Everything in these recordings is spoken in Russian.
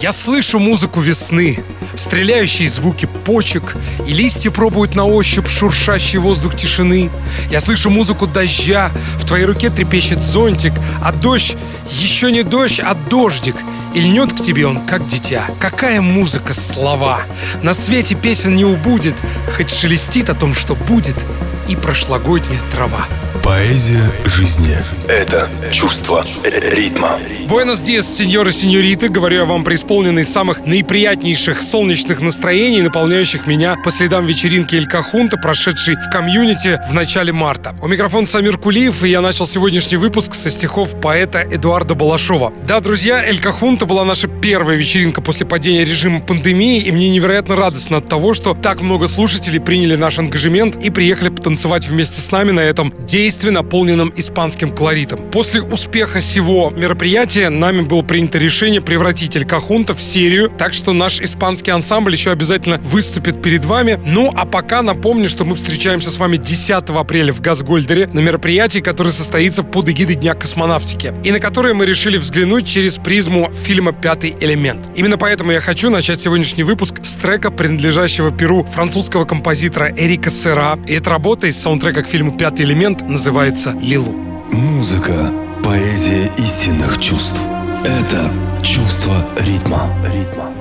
Я слышу музыку весны, стреляющие звуки почек, и листья пробуют на ощупь шуршащий воздух тишины. Я слышу музыку дождя, в твоей руке трепещет зонтик, а дождь еще не дождь, а дождик. И льнет к тебе он, как дитя. Какая музыка, слова! На свете песен не убудет, хоть шелестит о том, что будет, и прошлогодняя трава. Поэзия жизни – это чувство ритма. Буэнос диас, сеньоры и сеньориты. Говорю я вам преисполненный самых наиприятнейших солнечных настроений, наполняющих меня по следам вечеринки Эль Кахунта, прошедшей в комьюнити в начале марта. У микрофона Самир Кулиев, и я начал сегодняшний выпуск со стихов поэта Эдуарда Балашова. Да, друзья, Эль Кахунта была наша первая вечеринка после падения режима пандемии, и мне невероятно радостно от того, что так много слушателей приняли наш ангажемент и приехали потанцевать вместе с нами на этом действии действие, наполненном испанским колоритом. После успеха всего мероприятия нами было принято решение превратить Эль Кахунта в серию, так что наш испанский ансамбль еще обязательно выступит перед вами. Ну, а пока напомню, что мы встречаемся с вами 10 апреля в Газгольдере на мероприятии, которое состоится под эгидой Дня космонавтики, и на которое мы решили взглянуть через призму фильма «Пятый элемент». Именно поэтому я хочу начать сегодняшний выпуск с трека, принадлежащего перу французского композитора Эрика Сера. И эта работа из саундтрека к фильму «Пятый элемент» называется «Лилу». Музыка – поэзия истинных чувств. Это чувство ритма. ритма.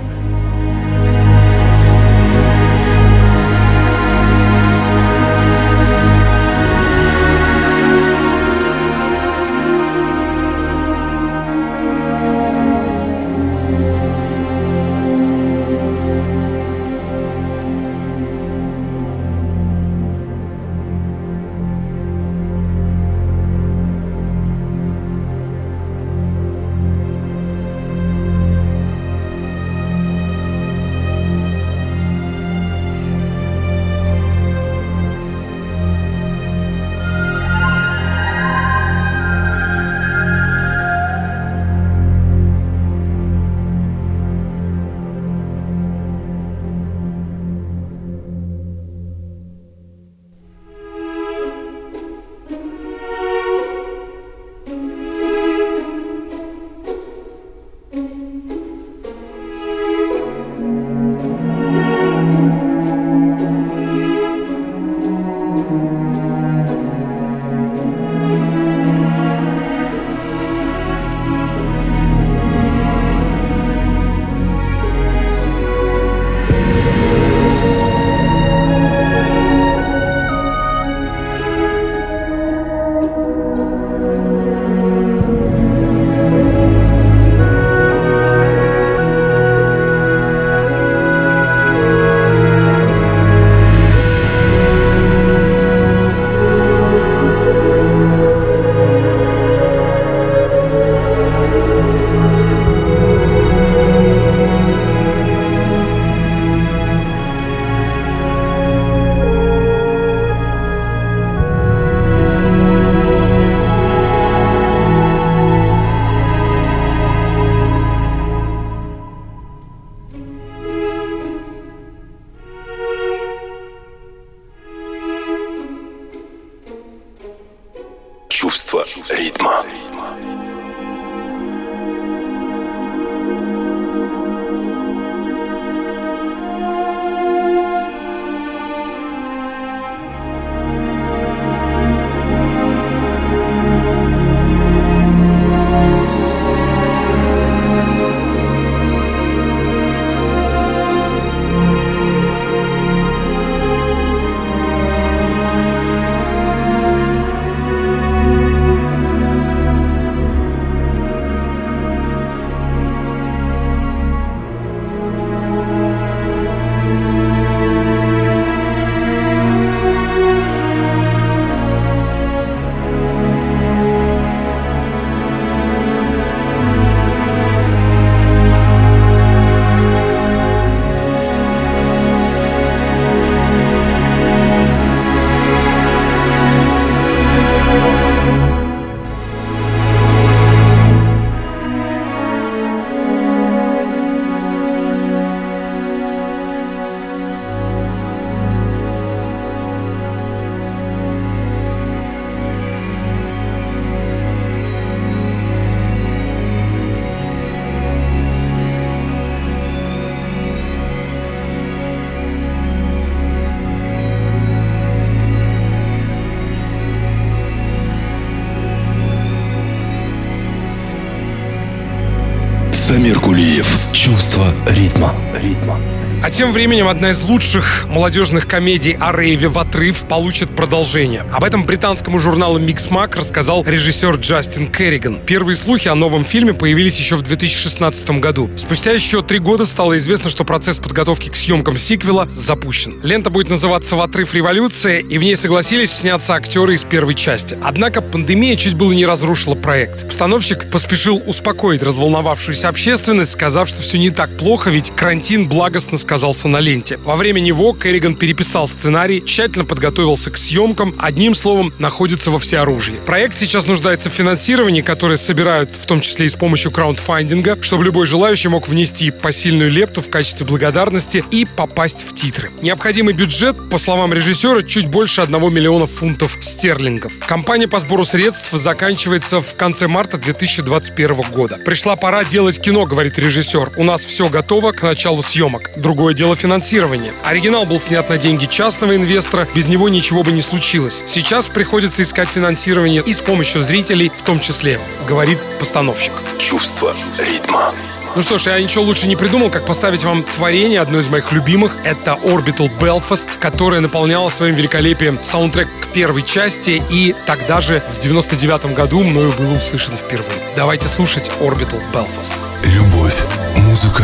Чувство ритма. Ритма. А тем временем одна из лучших молодежных комедий о рейве в отрыв получит продолжение. Об этом британскому журналу Mixmag рассказал режиссер Джастин Керриган. Первые слухи о новом фильме появились еще в 2016 году. Спустя еще три года стало известно, что процесс подготовки к съемкам сиквела запущен. Лента будет называться «В отрыв революция», и в ней согласились сняться актеры из первой части. Однако пандемия чуть было не разрушила проект. Постановщик поспешил успокоить разволновавшуюся общественность, сказав, что все не так плохо, ведь карантин благостно сказал оказался на ленте. Во время него Керриган переписал сценарий, тщательно подготовился к съемкам, одним словом, находится во всеоружии. Проект сейчас нуждается в финансировании, которое собирают в том числе и с помощью краундфандинга, чтобы любой желающий мог внести посильную лепту в качестве благодарности и попасть в титры. Необходимый бюджет, по словам режиссера, чуть больше 1 миллиона фунтов стерлингов. Компания по сбору средств заканчивается в конце марта 2021 года. Пришла пора делать кино, говорит режиссер. У нас все готово к началу съемок. Другое дело финансирование. Оригинал был снят на деньги частного инвестора, без него ничего бы не случилось. Сейчас приходится искать финансирование и с помощью зрителей в том числе, говорит постановщик. Чувство ритма. Ну что ж, я ничего лучше не придумал, как поставить вам творение, одно из моих любимых. Это Orbital Belfast, которое наполняло своим великолепием саундтрек к первой части, и тогда же, в 99 году, мною было услышано впервые. Давайте слушать Orbital Belfast. Любовь, музыка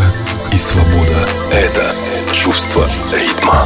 и свобода — это чувство ритма.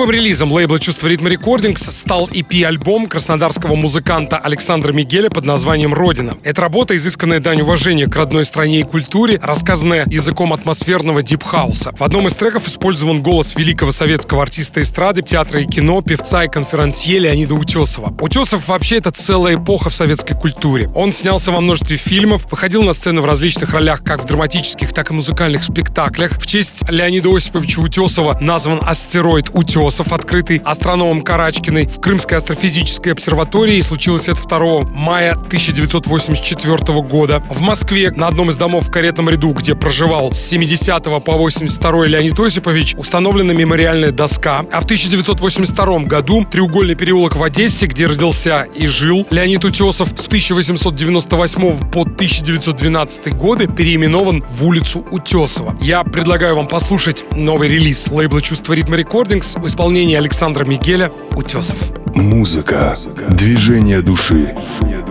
Новым релизом лейбла «Чувство ритма Recordings» стал EP-альбом краснодарского музыканта Александра Мигеля под названием «Родина». Это работа, изысканная дань уважения к родной стране и культуре, рассказанная языком атмосферного дипхауса. В одном из треков использован голос великого советского артиста эстрады, театра и кино, певца и конферансье Леонида Утесова. Утесов вообще это целая эпоха в советской культуре. Он снялся во множестве фильмов, выходил на сцену в различных ролях как в драматических, так и музыкальных спектаклях. В честь Леонида Осиповича Утесова назван астероид Утесов утесов, открытый астрономом Карачкиной в Крымской астрофизической обсерватории. Случилось это 2 мая 1984 года. В Москве на одном из домов в каретном ряду, где проживал с 70 по 82 Леонид Осипович, установлена мемориальная доска. А в 1982 году треугольный переулок в Одессе, где родился и жил Леонид Утесов, с 1898 по 1912 годы переименован в улицу Утесова. Я предлагаю вам послушать новый релиз лейбла «Чувство ритма рекордингс» исполнении Александра Мигеля «Утесов». Музыка, движение души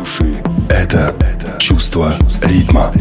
— это чувство ритма.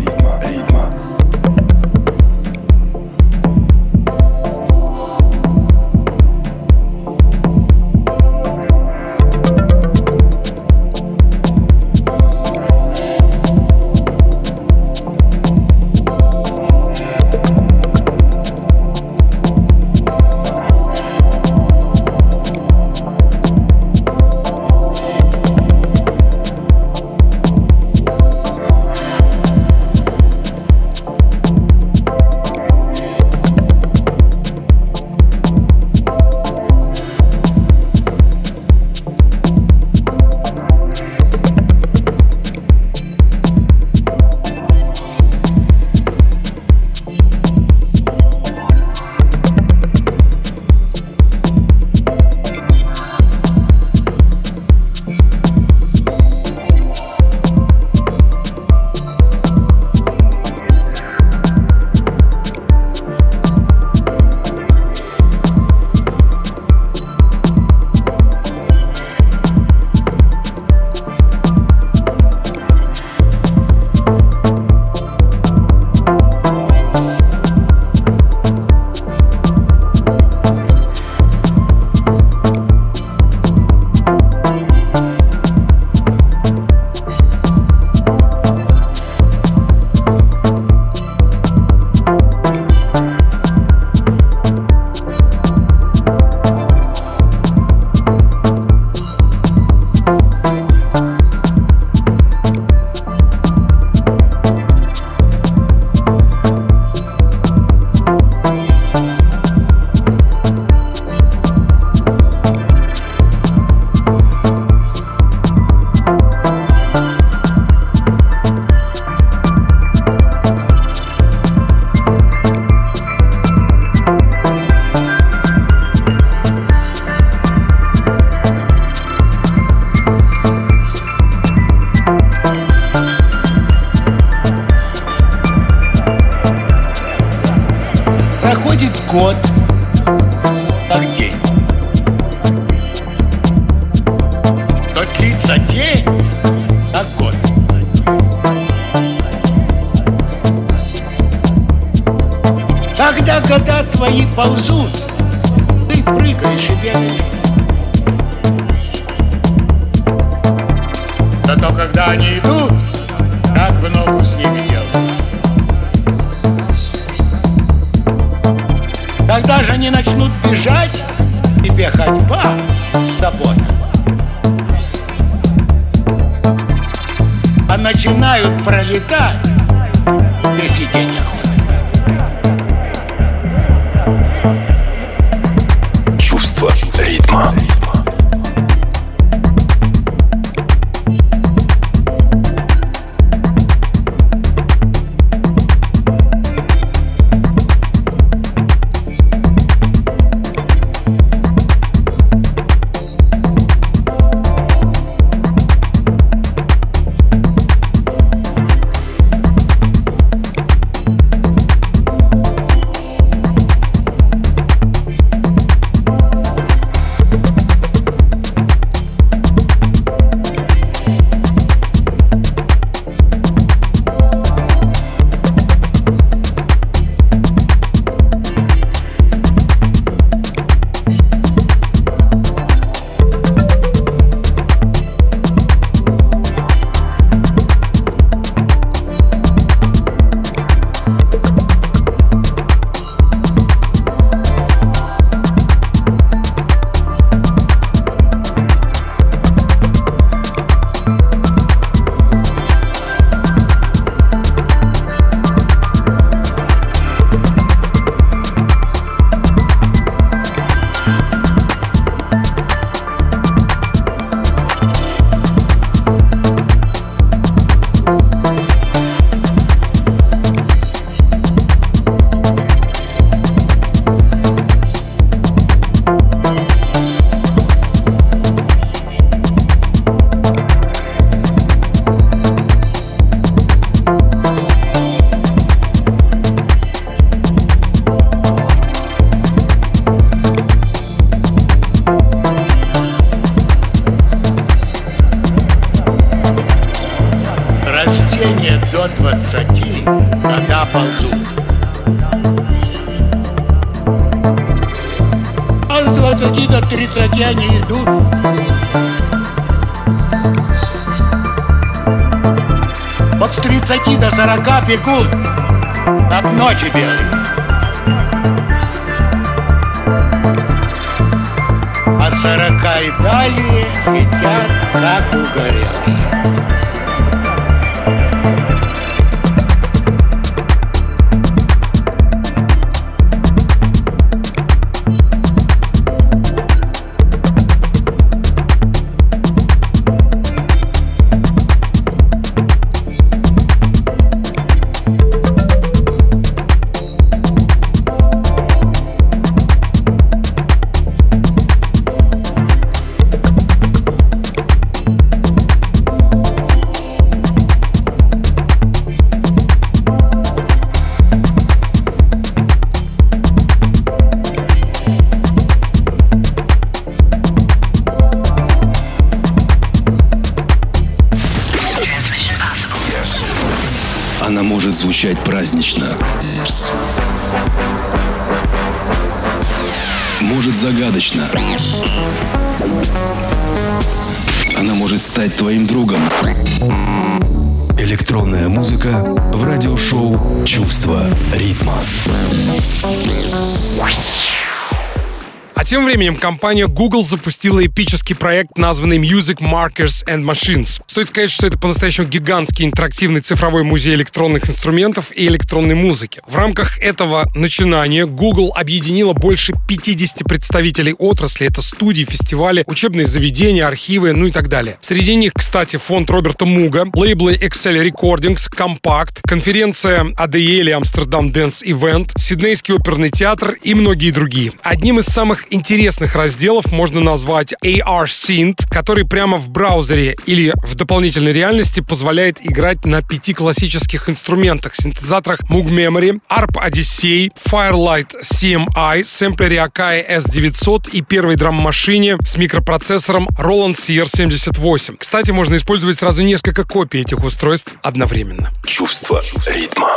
До двадцати, когда ползут. А с двадцати до тридцати они идут. Вот с тридцати до сорока бегут, как ночи белые. От сорока и далее летят, как угорелые. Временем компания Google запустила эпический проект, названный Music Markers and Machines. Стоит сказать, что это по-настоящему гигантский интерактивный цифровой музей электронных инструментов и электронной музыки. В рамках этого начинания Google объединила больше 50 представителей отрасли. Это студии, фестивали, учебные заведения, архивы, ну и так далее. Среди них, кстати, фонд Роберта Муга, лейблы Excel Recordings, Compact, конференция ADL Amsterdam Dance Event, Сиднейский оперный театр и многие другие. Одним из самых интересных разделов можно назвать AR Synth, который прямо в браузере или в дополнительной реальности позволяет играть на пяти классических инструментах, синтезаторах Moog Memory, ARP Odyssey, Firelight CMI, сэмплере Akai S900 и первой драм-машине с микропроцессором Roland CR78. Кстати, можно использовать сразу несколько копий этих устройств одновременно. Чувство ритма.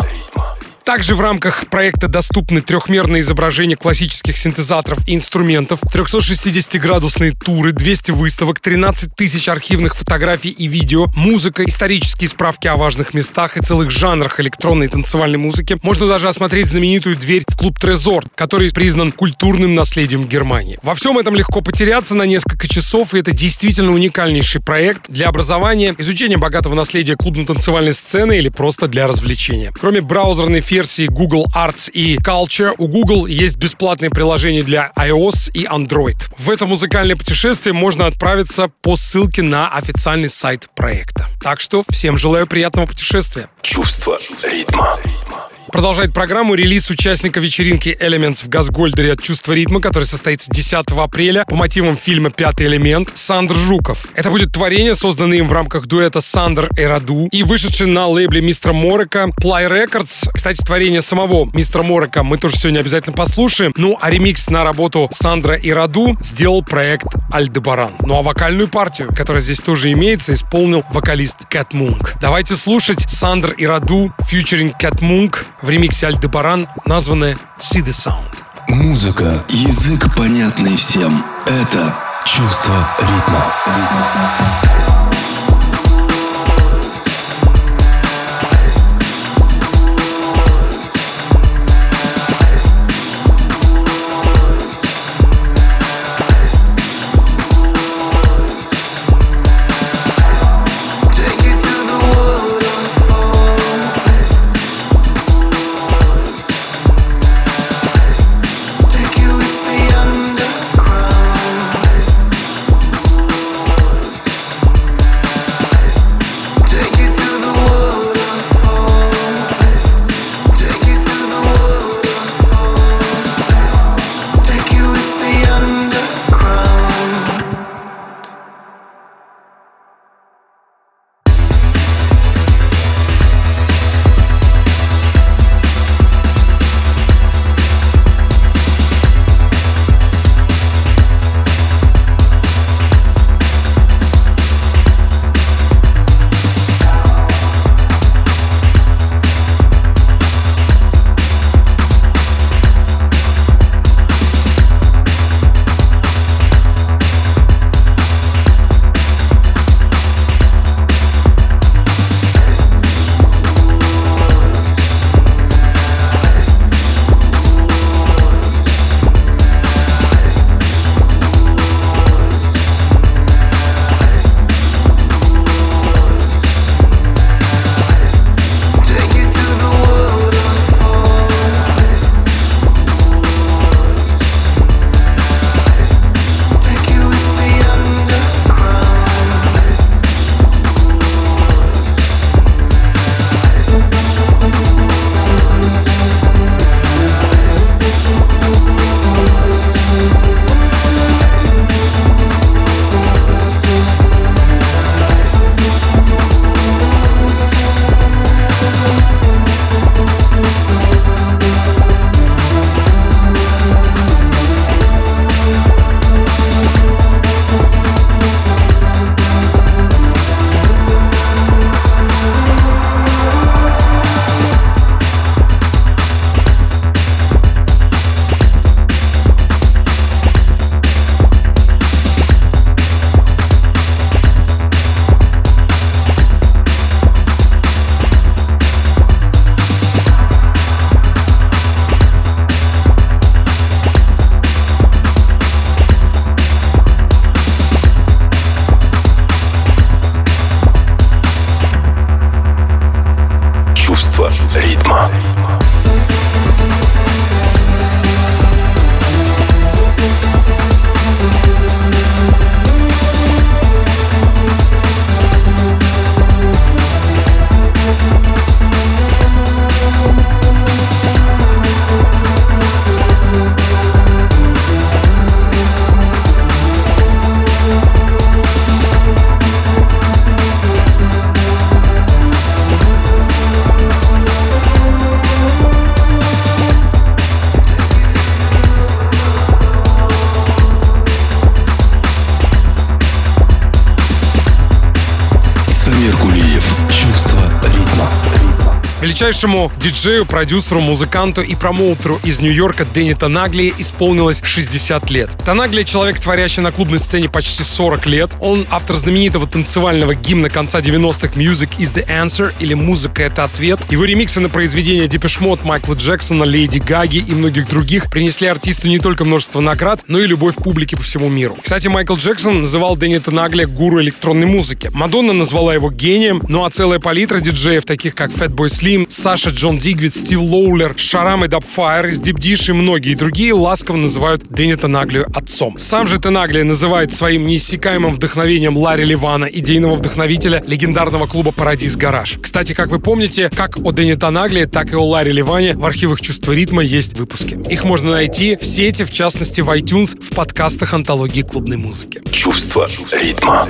Также в рамках проекта доступны трехмерные изображения классических синтезаторов и инструментов, 360-градусные туры, 200 выставок, 13 тысяч архивных фотографий и видео, музыка, исторические справки о важных местах и целых жанрах электронной и танцевальной музыки. Можно даже осмотреть знаменитую дверь в клуб Трезор, который признан культурным наследием Германии. Во всем этом легко потеряться на несколько часов, и это действительно уникальнейший проект для образования, изучения богатого наследия клубно-танцевальной сцены или просто для развлечения. Кроме браузерной версии Google Arts и Culture у Google есть бесплатное приложение для iOS и Android. В это музыкальное путешествие можно отправиться по ссылке на официальный сайт проекта. Так что всем желаю приятного путешествия. Чувство ритма. Продолжает программу релиз участника вечеринки Elements в Газгольдере от чувства ритма, который состоится 10 апреля по мотивам фильма «Пятый элемент» Сандр Жуков. Это будет творение, созданное им в рамках дуэта Сандр и Раду и вышедшее на лейбле мистера Морека Ply Records. Кстати, творение самого мистера Морека мы тоже сегодня обязательно послушаем. Ну, а ремикс на работу Сандра и Раду сделал проект Альдебаран. Ну, а вокальную партию, которая здесь тоже имеется, исполнил вокалист Кэт Мунк. Давайте слушать Сандр и Раду, фьючеринг Кэт Мунк в ремиксе Альдебаран, названное See the Sound. Музыка, язык понятный всем. Это чувство ритма. Величайшему диджею, продюсеру, музыканту и промоутеру из Нью-Йорка Дэнни Танагли исполнилось 60 лет. Танагли — человек, творящий на клубной сцене почти 40 лет. Он автор знаменитого танцевального гимна конца 90-х «Music is the answer» или «Музыка — это ответ». Его ремиксы на произведения Mode, Майкла Джексона, Леди Гаги и многих других принесли артисту не только множество наград, но и любовь публики по всему миру. Кстати, Майкл Джексон называл Дэнни Танагли гуру электронной музыки. Мадонна назвала его гением, ну а целая палитра диджеев, таких как Fatboy Slim, Саша Джон Дигвид, Стив Лоулер, Шарам и Дабфайр из Deep Dish и многие другие ласково называют Дэнни Танаглию отцом. Сам же Танагли называет своим неиссякаемым вдохновением Ларри Ливана, идейного вдохновителя легендарного клуба «Парадис Гараж». Кстати, как вы помните, как о Дэнни Танагли, так и о Ларри Ливане в архивах «Чувства ритма» есть выпуски. Их можно найти в сети, в частности в iTunes, в подкастах антологии клубной музыки. Чувство ритма.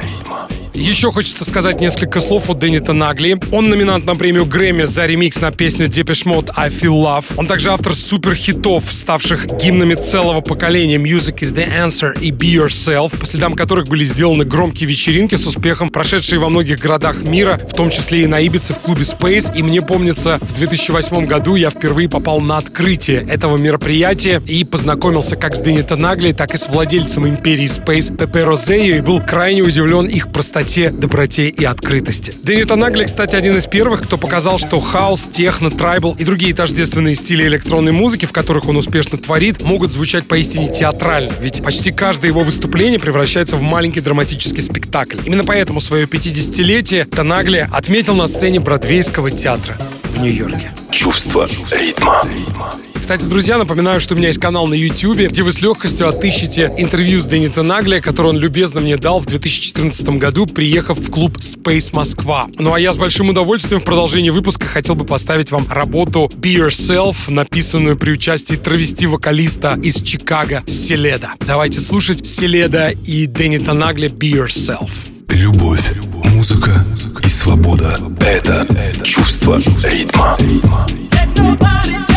Еще хочется сказать несколько слов о Дэннита Нагли. Он номинант на премию Грэмми за ремикс на песню Depeche Mode I Feel Love. Он также автор суперхитов, ставших гимнами целого поколения Music is the Answer и Be Yourself, по следам которых были сделаны громкие вечеринки с успехом, прошедшие во многих городах мира, в том числе и на Ибице в клубе Space. И мне помнится, в 2008 году я впервые попал на открытие этого мероприятия и познакомился как с Дэннита Нагли, так и с владельцем империи Space Пепе Розею и был крайне удивлен их простотой простоте, доброте и открытости. Дэвид Анагли, кстати, один из первых, кто показал, что хаос, техно, трайбл и другие тождественные стили электронной музыки, в которых он успешно творит, могут звучать поистине театрально. Ведь почти каждое его выступление превращается в маленький драматический спектакль. Именно поэтому свое 50-летие Танагли отметил на сцене Бродвейского театра в Нью-Йорке. Чувство ритма. Кстати, друзья, напоминаю, что у меня есть канал на YouTube, где вы с легкостью отыщете интервью с Дэнни Нагли, которое он любезно мне дал в 2014 году, приехав в клуб Space Москва. Ну а я с большим удовольствием в продолжении выпуска хотел бы поставить вам работу Be Yourself, написанную при участии травести-вокалиста из Чикаго Селеда. Давайте слушать Селеда и Дэнни Нагли Be Yourself. Любовь, музыка и свобода — это чувство ритма. Nobody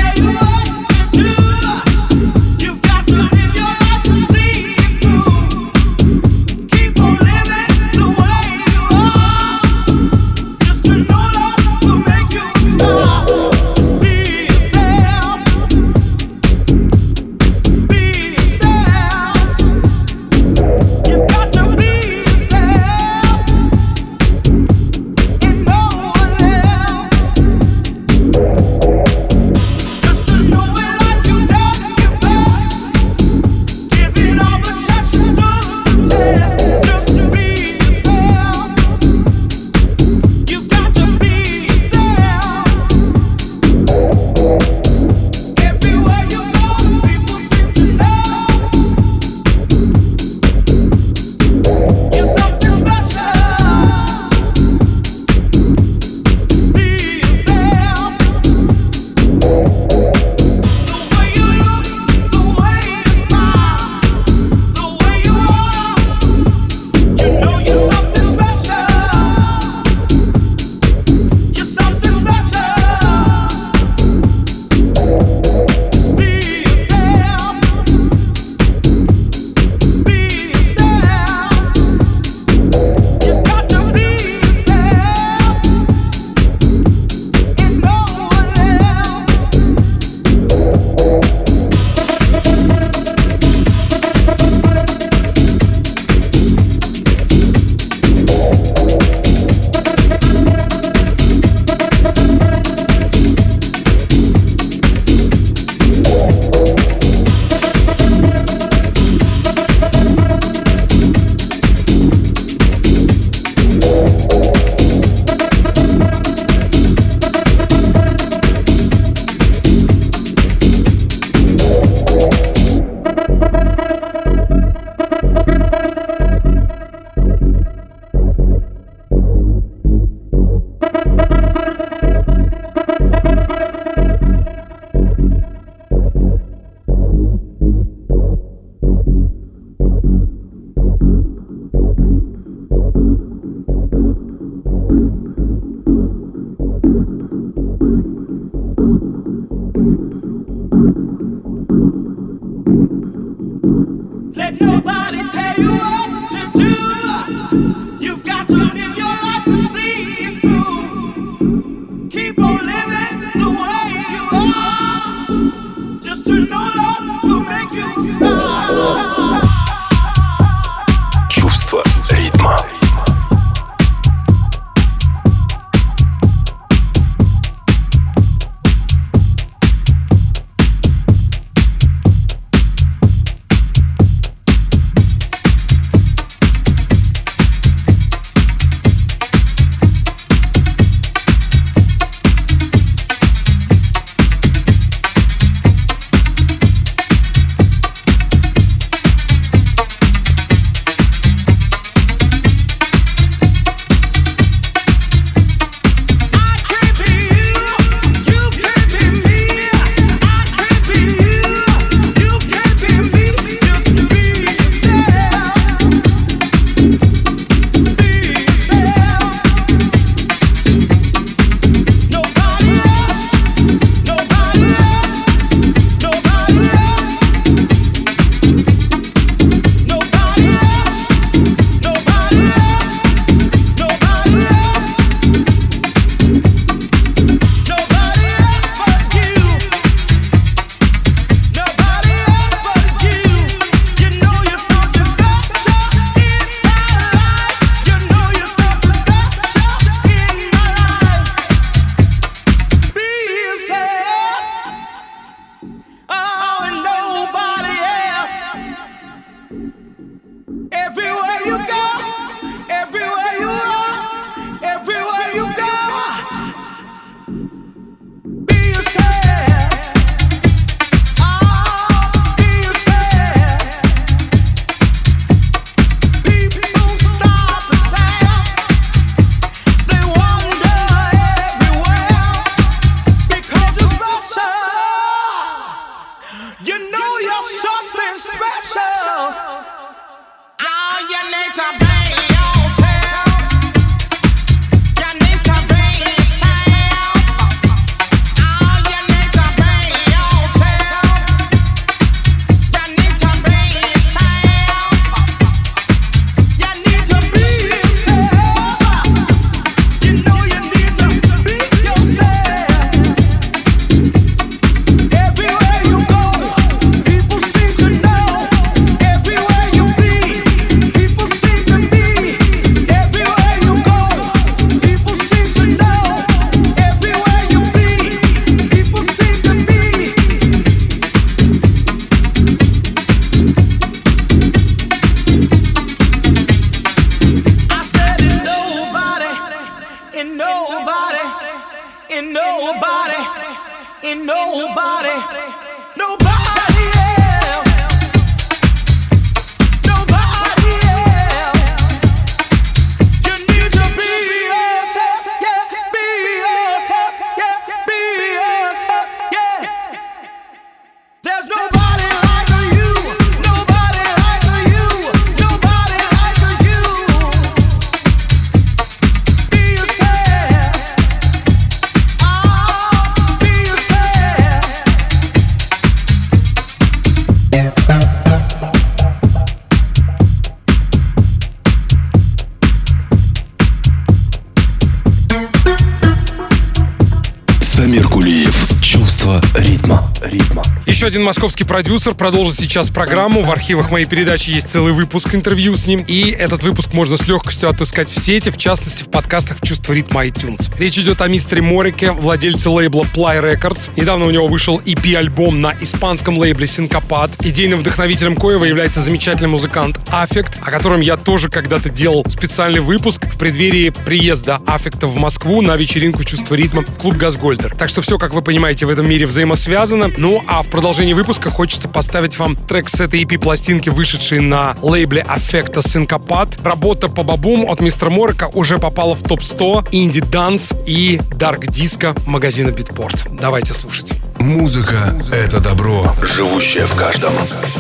один московский продюсер продолжит сейчас программу. В архивах моей передачи есть целый выпуск интервью с ним. И этот выпуск можно с легкостью отыскать в сети, в частности в подкастах «Чувство ритма iTunes». Речь идет о мистере Морике, владельце лейбла Ply Records. Недавно у него вышел EP-альбом на испанском лейбле Sincopat. Идейным вдохновителем коего является замечательный музыкант Affkt, о котором я тоже когда-то делал специальный выпуск в преддверии приезда Affkt в Москву на вечеринку «Чувство ритма» в клуб «Газгольдер». Так что все, как вы понимаете, в этом мире взаимосвязано. Ну, а в продолжении выпуска хочется поставить вам трек с этой EP-пластинки, вышедшей на лейбле Affkt Sincopat. Работа по бабум от мистера Морика уже попала в топ-100 indie dance и дарк диско магазина Битпорт. Давайте слушать. Музыка — это добро, живущее в каждом.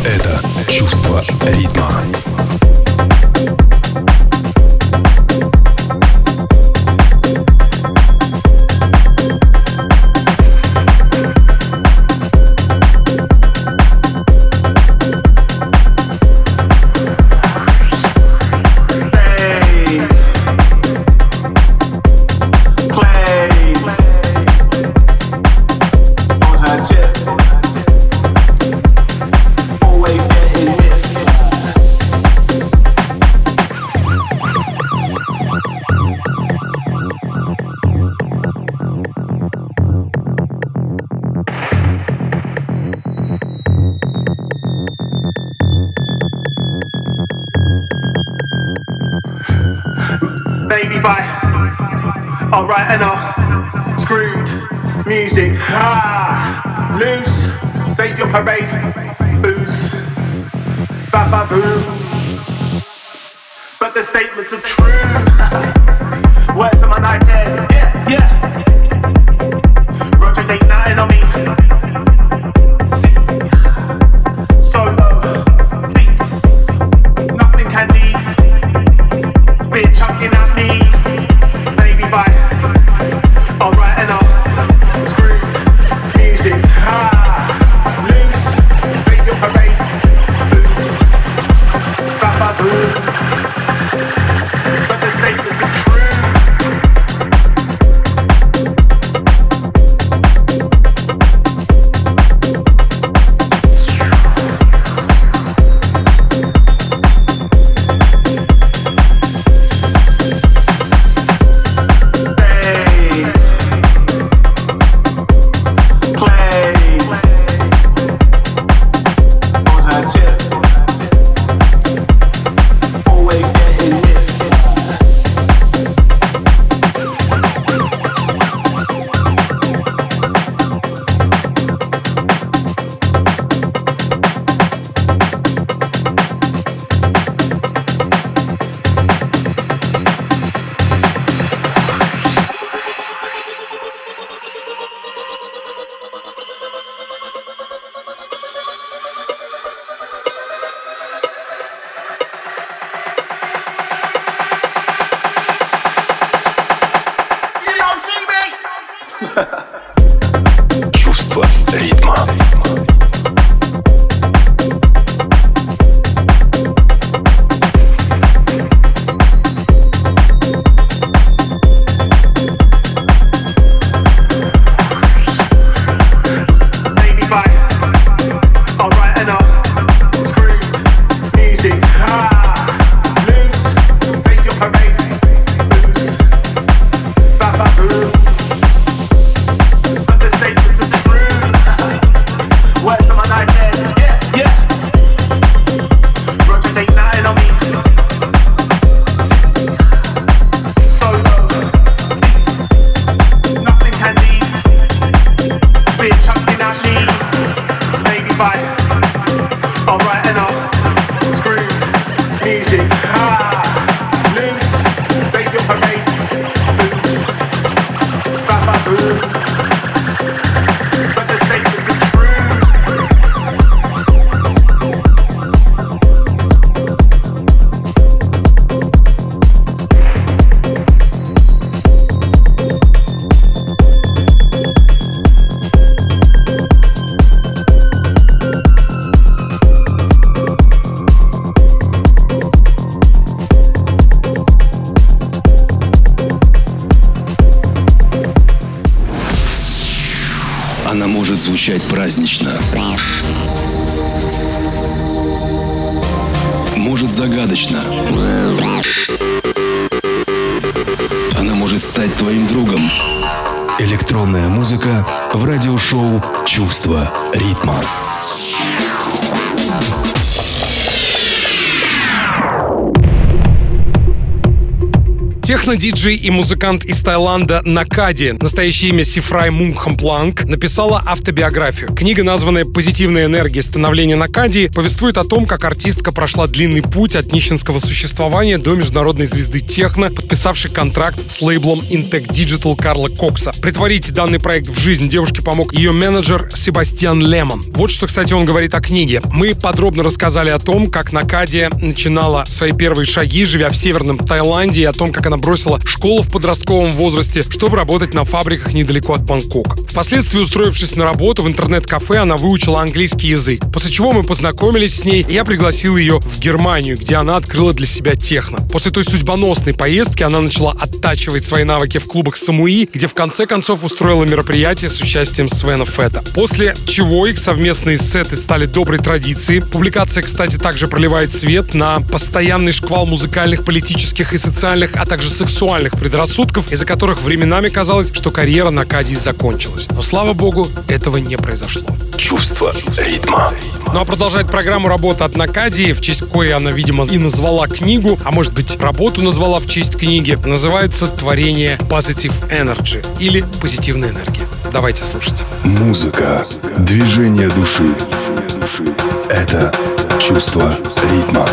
Это чувство ритма. Screwed. Music. Ah. Loose. Save your parade. Booze. Ba ba boo. But the statements are true. Words on my nightmares. Техно-диджей и музыкант из Таиланда Накади, настоящее имя Сифрай Мунгхампланг, написала автобиографию. Книга, названная «Позитивная энергия становления Накади», повествует о том, как артистка прошла длинный путь от нищенского существования до международной звезды техно, подписавшей контракт с лейблом Intec Digital Карла Кокса. Претворить данный проект в жизнь девушке помог ее менеджер Себастьян Лемон. Вот что, кстати, он говорит о книге. Мы подробно рассказали о том, как Накадия начинала свои первые шаги, живя в северном Таиланде, и о том, как она бросила школу в подростковом возрасте, чтобы работать на фабриках недалеко от Бангкока. Впоследствии, устроившись на работу в интернет-кафе, она выучила английский язык. После чего мы познакомились с ней, и я пригласил ее в Германию, где она открыла для себя техно. После той судьбоносной поездки она начала оттачивать свои навыки в клубах Самуи, где в конце концов устроила мероприятие с участием Свена Фета. После чего их совместные сеты стали доброй традицией. Публикация, кстати, также проливает свет на постоянный шквал музыкальных, политических и социальных, а также сексуальных предрассудков, из-за которых временами казалось, что карьера на Кадии закончилась. Но, слава богу, этого не произошло. Чувство ритма. Ну а продолжает программу работа от Накадии, в честь коей она, видимо, и назвала книгу, а может быть, работу назвала в честь книги. Называется «Творение Positive Energy» или «Позитивная энергия». Давайте слушать. Музыка, движение души. Это чувство ритма.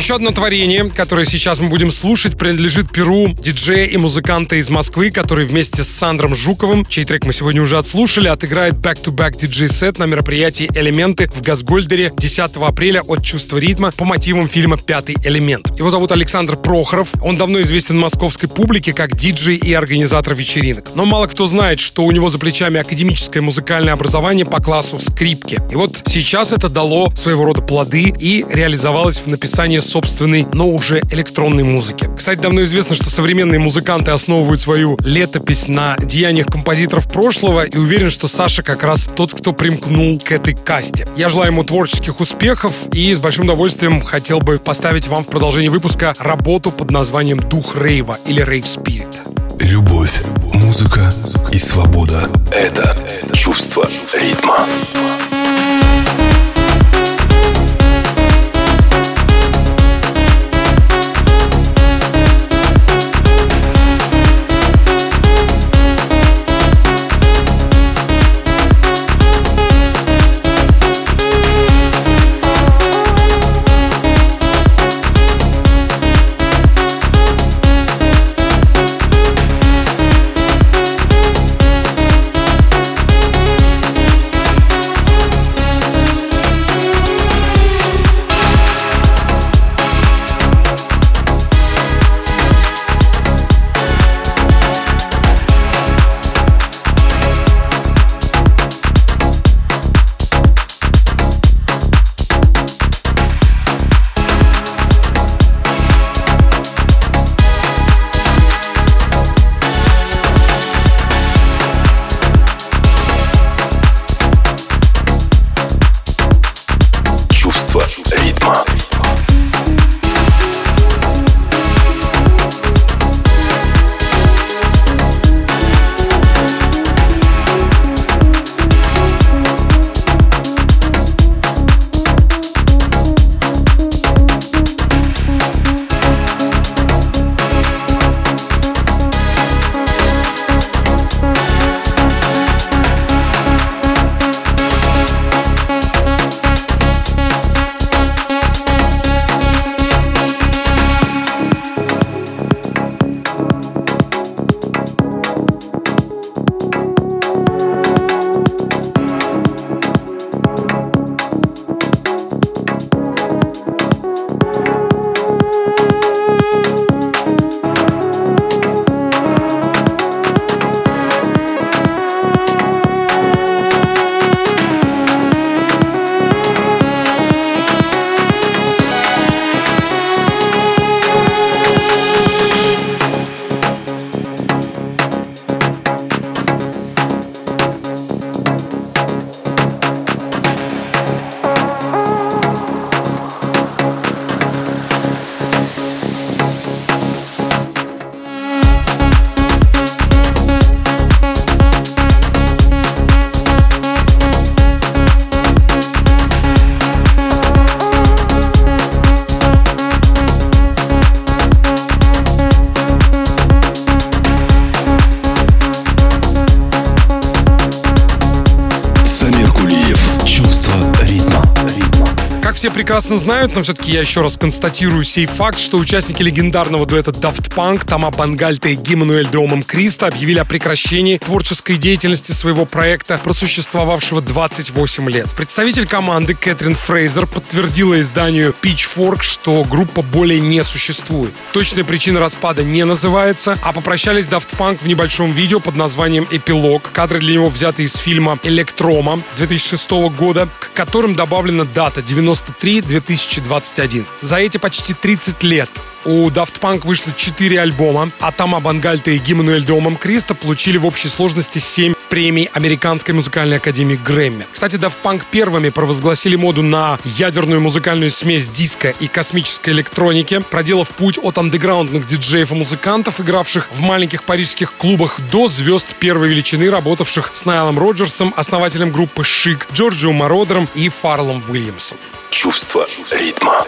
Еще одно творение, которое сейчас мы будем слушать, принадлежит перу диджея и музыканта из Москвы, который вместе с Сандром Жуковым, чей трек мы сегодня уже отслушали, отыграет back-to-back диджей-сет на мероприятии «Элементы» в Газгольдере 10 апреля от «Чувства ритма» по мотивам фильма «Пятый элемент». Его зовут Александр Прохоров. Он давно известен московской публике как диджей и организатор вечеринок. Но мало кто знает, что у него за плечами академическое музыкальное образование по классу скрипки. И вот сейчас это дало своего рода плоды и реализовалось в написании собственной, но уже электронной музыки. Кстати, давно известно, что современные музыканты основывают свою летопись на деяниях композиторов прошлого и уверен, что Саша как раз тот, кто примкнул к этой касте. Я желаю ему творческих успехов и с большим удовольствием хотел бы поставить вам в продолжение выпуска работу под названием «Дух рейва» или «Рейв Спирит». Любовь, музыка и свобода — это чувство ритма. Прекрасно знают, но все-таки я еще раз констатирую сей факт, что участники легендарного дуэта Daft Punk, Тома Бангальта и Гиммануэль Деомом Криста объявили о прекращении творческой деятельности своего проекта, просуществовавшего 28 лет. Представитель команды Кэтрин Фрейзер подтвердила изданию Pitchfork, что группа более не существует. Точная причина распада не называется, а попрощались Daft Punk в небольшом видео под названием «Эпилог». Кадры для него взяты из фильма «Электрома» 2006 года, к которым добавлена дата 93-2021. За эти почти 30 лет у Daft Punk вышло 4 альбома, а Тома Бангальта и Гиммануэль Домом Криста получили в общей сложности 7 премий Американской музыкальной академии Грэмми. Кстати, Daft Punk первыми провозгласили моду на ядерную музыкальную смесь диска и космической электроники, проделав путь от андеграундных диджеев и музыкантов, игравших в маленьких парижских клубах, до звезд первой величины, работавших с Найлом Роджерсом, основателем группы Шик, Джорджио Мородером и Фарлом Уильямсом. Чувство ритма.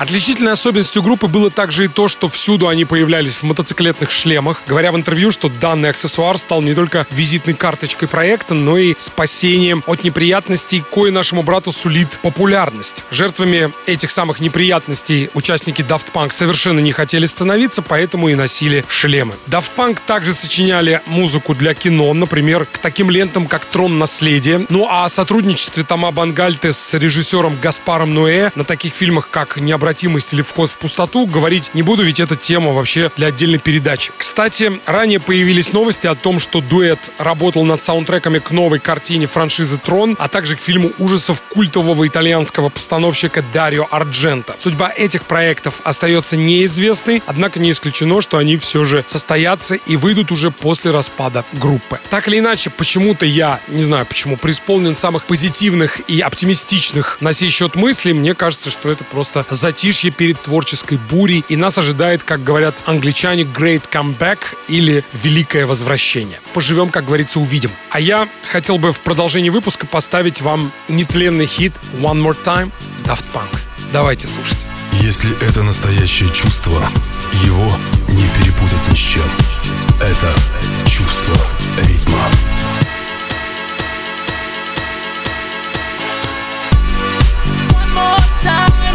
Отличительной особенностью группы было также и то, что всюду они появлялись в мотоциклетных шлемах, говоря в интервью, что данный аксессуар стал не только визитной карточкой проекта, но и спасением от неприятностей, кое нашему брату сулит популярность. Жертвами этих самых неприятностей участники Daft Punk совершенно не хотели становиться, поэтому и носили шлемы. Daft Punk также сочиняли музыку для кино, например, к таким лентам, как «Трон наследия». Ну а о сотрудничестве Тома Бангальте с режиссером Гаспаром Ноэ на таких фильмах, как «Необратимость» или «Вход в пустоту» говорить не буду, ведь эта тема вообще для отдельной передачи. Кстати, ранее появились новости о том, что дуэт работал над саундтреками к новой картине франшизы «Трон», а также к фильму ужасов культового итальянского постановщика Дарио Арджента. Судьба этих проектов остается неизвестной, однако не исключено, что они все же состоятся и выйдут уже после распада группы. Так или иначе, почему-то я, не знаю почему, преисполнен самых позитивных и оптимистичных на сей счет мыслей. Мне кажется, что это просто затишье перед творческой бурей, и нас ожидает, как говорят англичане, great comeback или великое возвращение. Поживем, как говорится, увидим. А я хотел бы в продолжении выпуска поставить вам нетленный хит One More Time Daft Punk. Давайте слушать. Если это настоящее чувство, его не перепутать ни с чем. Это чувство ритма.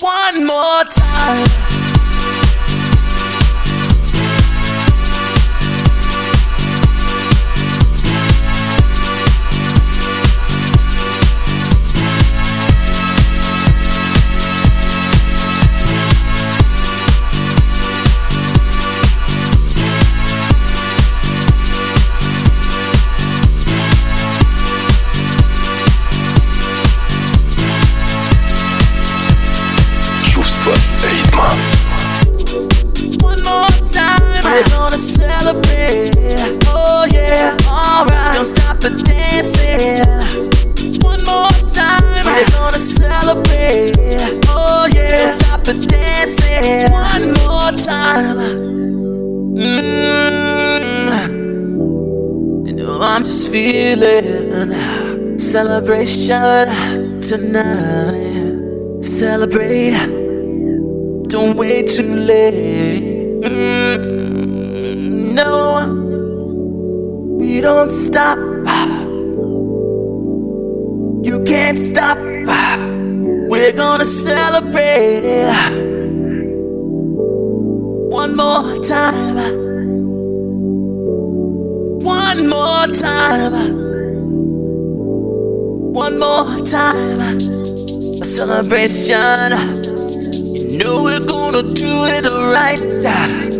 One more time. Oh yeah, alright. Don't stop the dancing. One more time, we're gonna celebrate. Oh yeah, don't stop the dancing. One more time. Mm. You know I'm just feeling celebration tonight. Celebrate. Don't wait too late. Mm, no, we don't stop. You can't stop. We're gonna celebrate one more time. One more time. One more time. A celebration. You know we're gonna do it right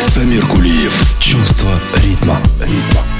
Самир Кулиев. Чувство ритма.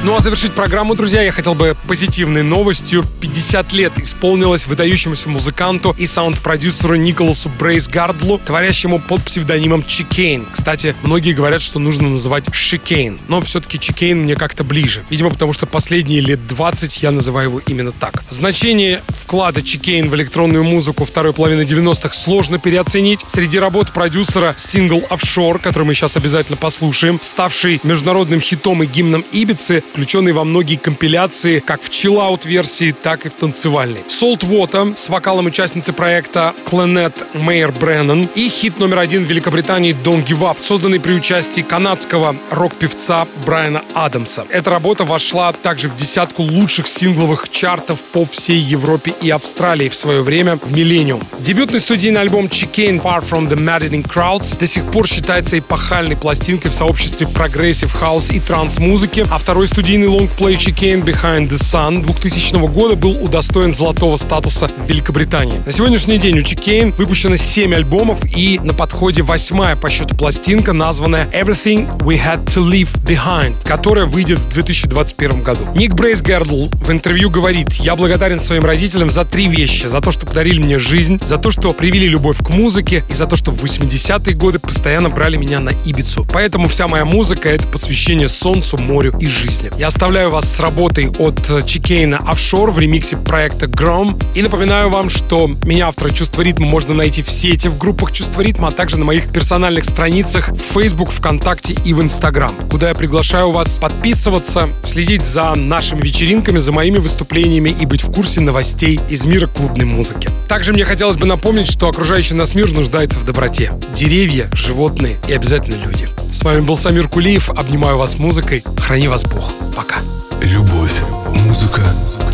Ну а завершить программу, друзья, я хотел бы позитивной новостью. 50 лет исполнилось выдающемуся музыканту и саунд-продюсеру Николасу Брейс Гардлу, творящему под псевдонимом Chicane. Кстати, многие говорят, что нужно называть Шикейн, но все-таки Chicane мне как-то ближе. Видимо, потому что последние лет 20 я называю его именно так. Значение вклада Chicane в электронную музыку второй половины 90-х сложно переоценить. Среди работ продюсера сингл «Offshore», который мы сейчас обязательно послушаем, ставший международным хитом и гимном Ибицы, включенный во многие компиляции, как в chillout версии, так и в танцевальной. Salt Water с вокалом участницы проекта Clannad Мойи Бреннан и хит номер один в Великобритании Don't Give Up, созданный при участии канадского рок-певца Брайана Адамса. Эта работа вошла также в десятку лучших сингловых чартов по всей Европе и Австралии в свое время в «Миллениум». Дебютный студийный альбом Chicane Far From The Maddening Crowds до сих пор считается эпохальной пластинкой в сообществе progressive house и транс-музыки, а второй студийный лонгплей Chicane Behind the Sun 2000 года был удостоен золотого статуса в Великобритании. На сегодняшний день у Chicane выпущено 7 альбомов и на подходе восьмая по счету пластинка, названная Everything We Had To Leave Behind, которая выйдет в 2021 году. Ник Брейс Гердл в интервью говорит, я благодарен своим родителям за три вещи. За то, что подарили мне жизнь, за то, что привели любовь к музыке и за то, что в 80-е годы постоянно брали меня на Ибицу. Поэтому вся моя музыка — это посвящение солнцу, морю и жизни. Я оставляю вас с работой от Chicane «Offshore» в ремиксе проекта Grom. И напоминаю вам, что меня, автора «Чувство ритма», можно найти в сети в группах «Чувство ритма», а также на моих персональных страницах в Facebook, ВКонтакте и в Instagram, куда я приглашаю вас подписываться, следить за нашими вечеринками, за моими выступлениями и быть в курсе новостей из мира клубной музыки. Также мне хотелось бы напомнить, что окружающий нас мир нуждается в доброте. Деревья, животные и обязательно люди. С вами был Самир Кулиев. Обнимаю вас музыкой. Храни вас Бог. Пока. Любовь, музыка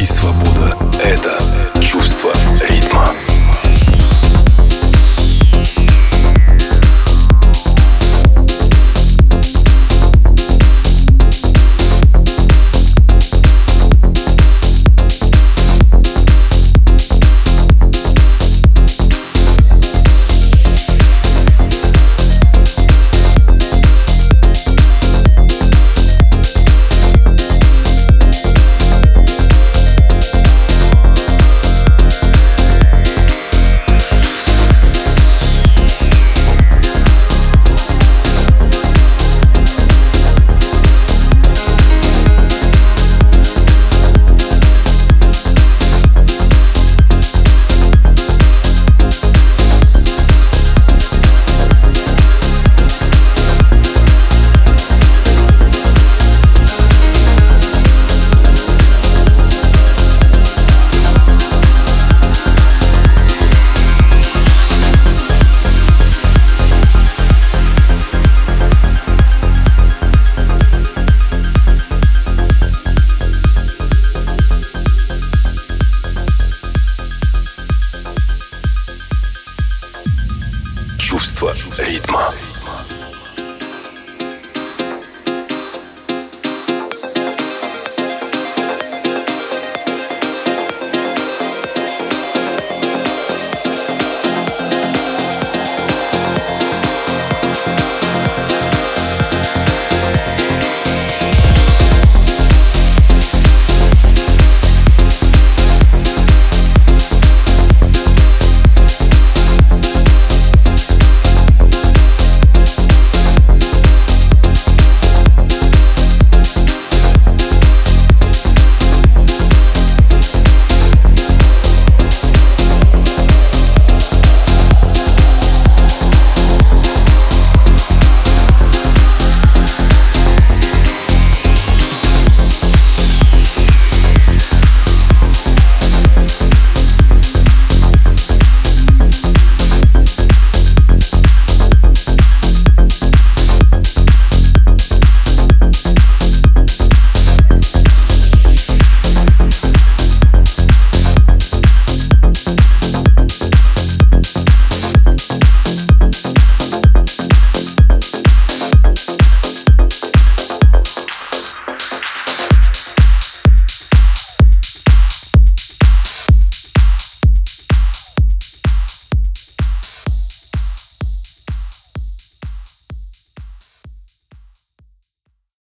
и свобода – это. Чувство ритма.